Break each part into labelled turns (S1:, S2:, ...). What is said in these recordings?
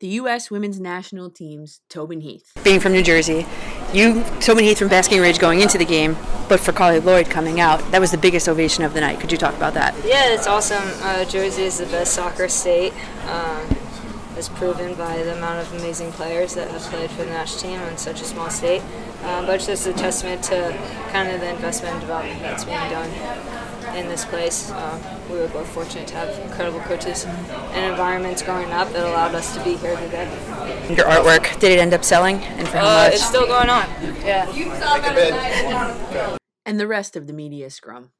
S1: the U.S. women's national team's Tobin Heath.
S2: Being from New Jersey, you, Tobin Heath from Basking Ridge going into the game, but for Carli Lloyd coming out, that was the biggest ovation of the night. Could you talk about that?
S3: Yeah, it's awesome. Uh, Jersey is the best soccer state, um, as proven by the amount of amazing players that have played for the national team in such a small state. Um, but it's just a testament to kind of the investment and development that's being done in this place. Uh, we were both fortunate to have incredible coaches and environments growing up that allowed us to be here today.
S2: Your artwork, did it end up selling? And for how
S3: Uh,
S2: much?
S3: it's still going on. Yeah.
S1: And the rest of the media scrum.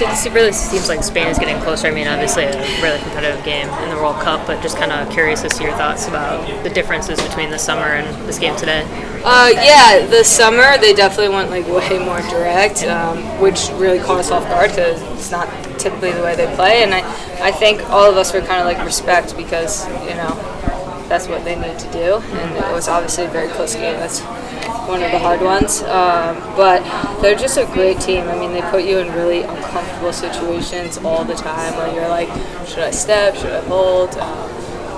S4: It really seems like Spain is getting closer. I mean, obviously a really competitive game in the World Cup, but just kind of curious as to see your thoughts about the differences between the summer and this game today.
S3: Uh, yeah, the summer they definitely went like way more direct, um, which really caught us off guard because it's not typically the way they play. And I, I think all of us were kind of like respect because you know that's what they need to do. And it was obviously a very close game. That's one of the hard ones. Um, but they're just a great team. I mean, they put you in really uncomfortable situations all the time where you're like, should I step? Should I hold? Um,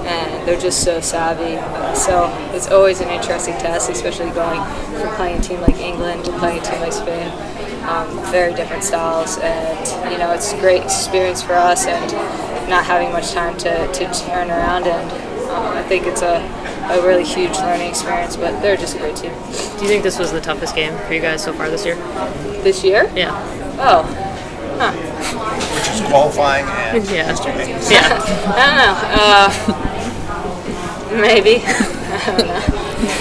S3: and they're just so savvy. Uh, so it's always an interesting test, especially going from playing a team like England to playing a team like Spain. Um, very different styles, and you know it's a great experience for us, and not having much time to, to turn around. And uh, I think it's a, a really huge learning experience. But they're just a great team.
S4: Do you think this was the toughest game for you guys so far this year?
S3: This year?
S4: Yeah.
S3: Oh,
S5: which is qualifying and
S4: Yeah.
S5: games.
S4: Yeah.
S3: I don't know. Uh, maybe. I don't know.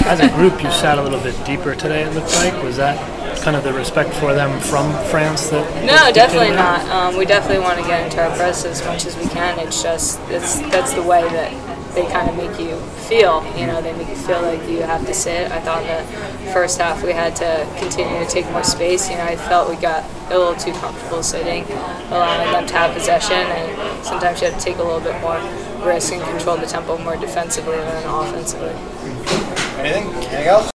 S6: As a group, you sat a little bit deeper today. It looked like was that kind of the respect for them from France that
S3: No, definitely not. Um, we definitely want to get into our press as much as we can. It's just it's that's the way that they kind of make you feel. You know, they make you feel like you have to sit. I thought in the first half we had to continue to take more space. You know, I felt we got a little too comfortable sitting, allowing them to have possession, and sometimes you have to take a little bit more risk and control the tempo more defensively than offensively.
S5: Anything? Anything else?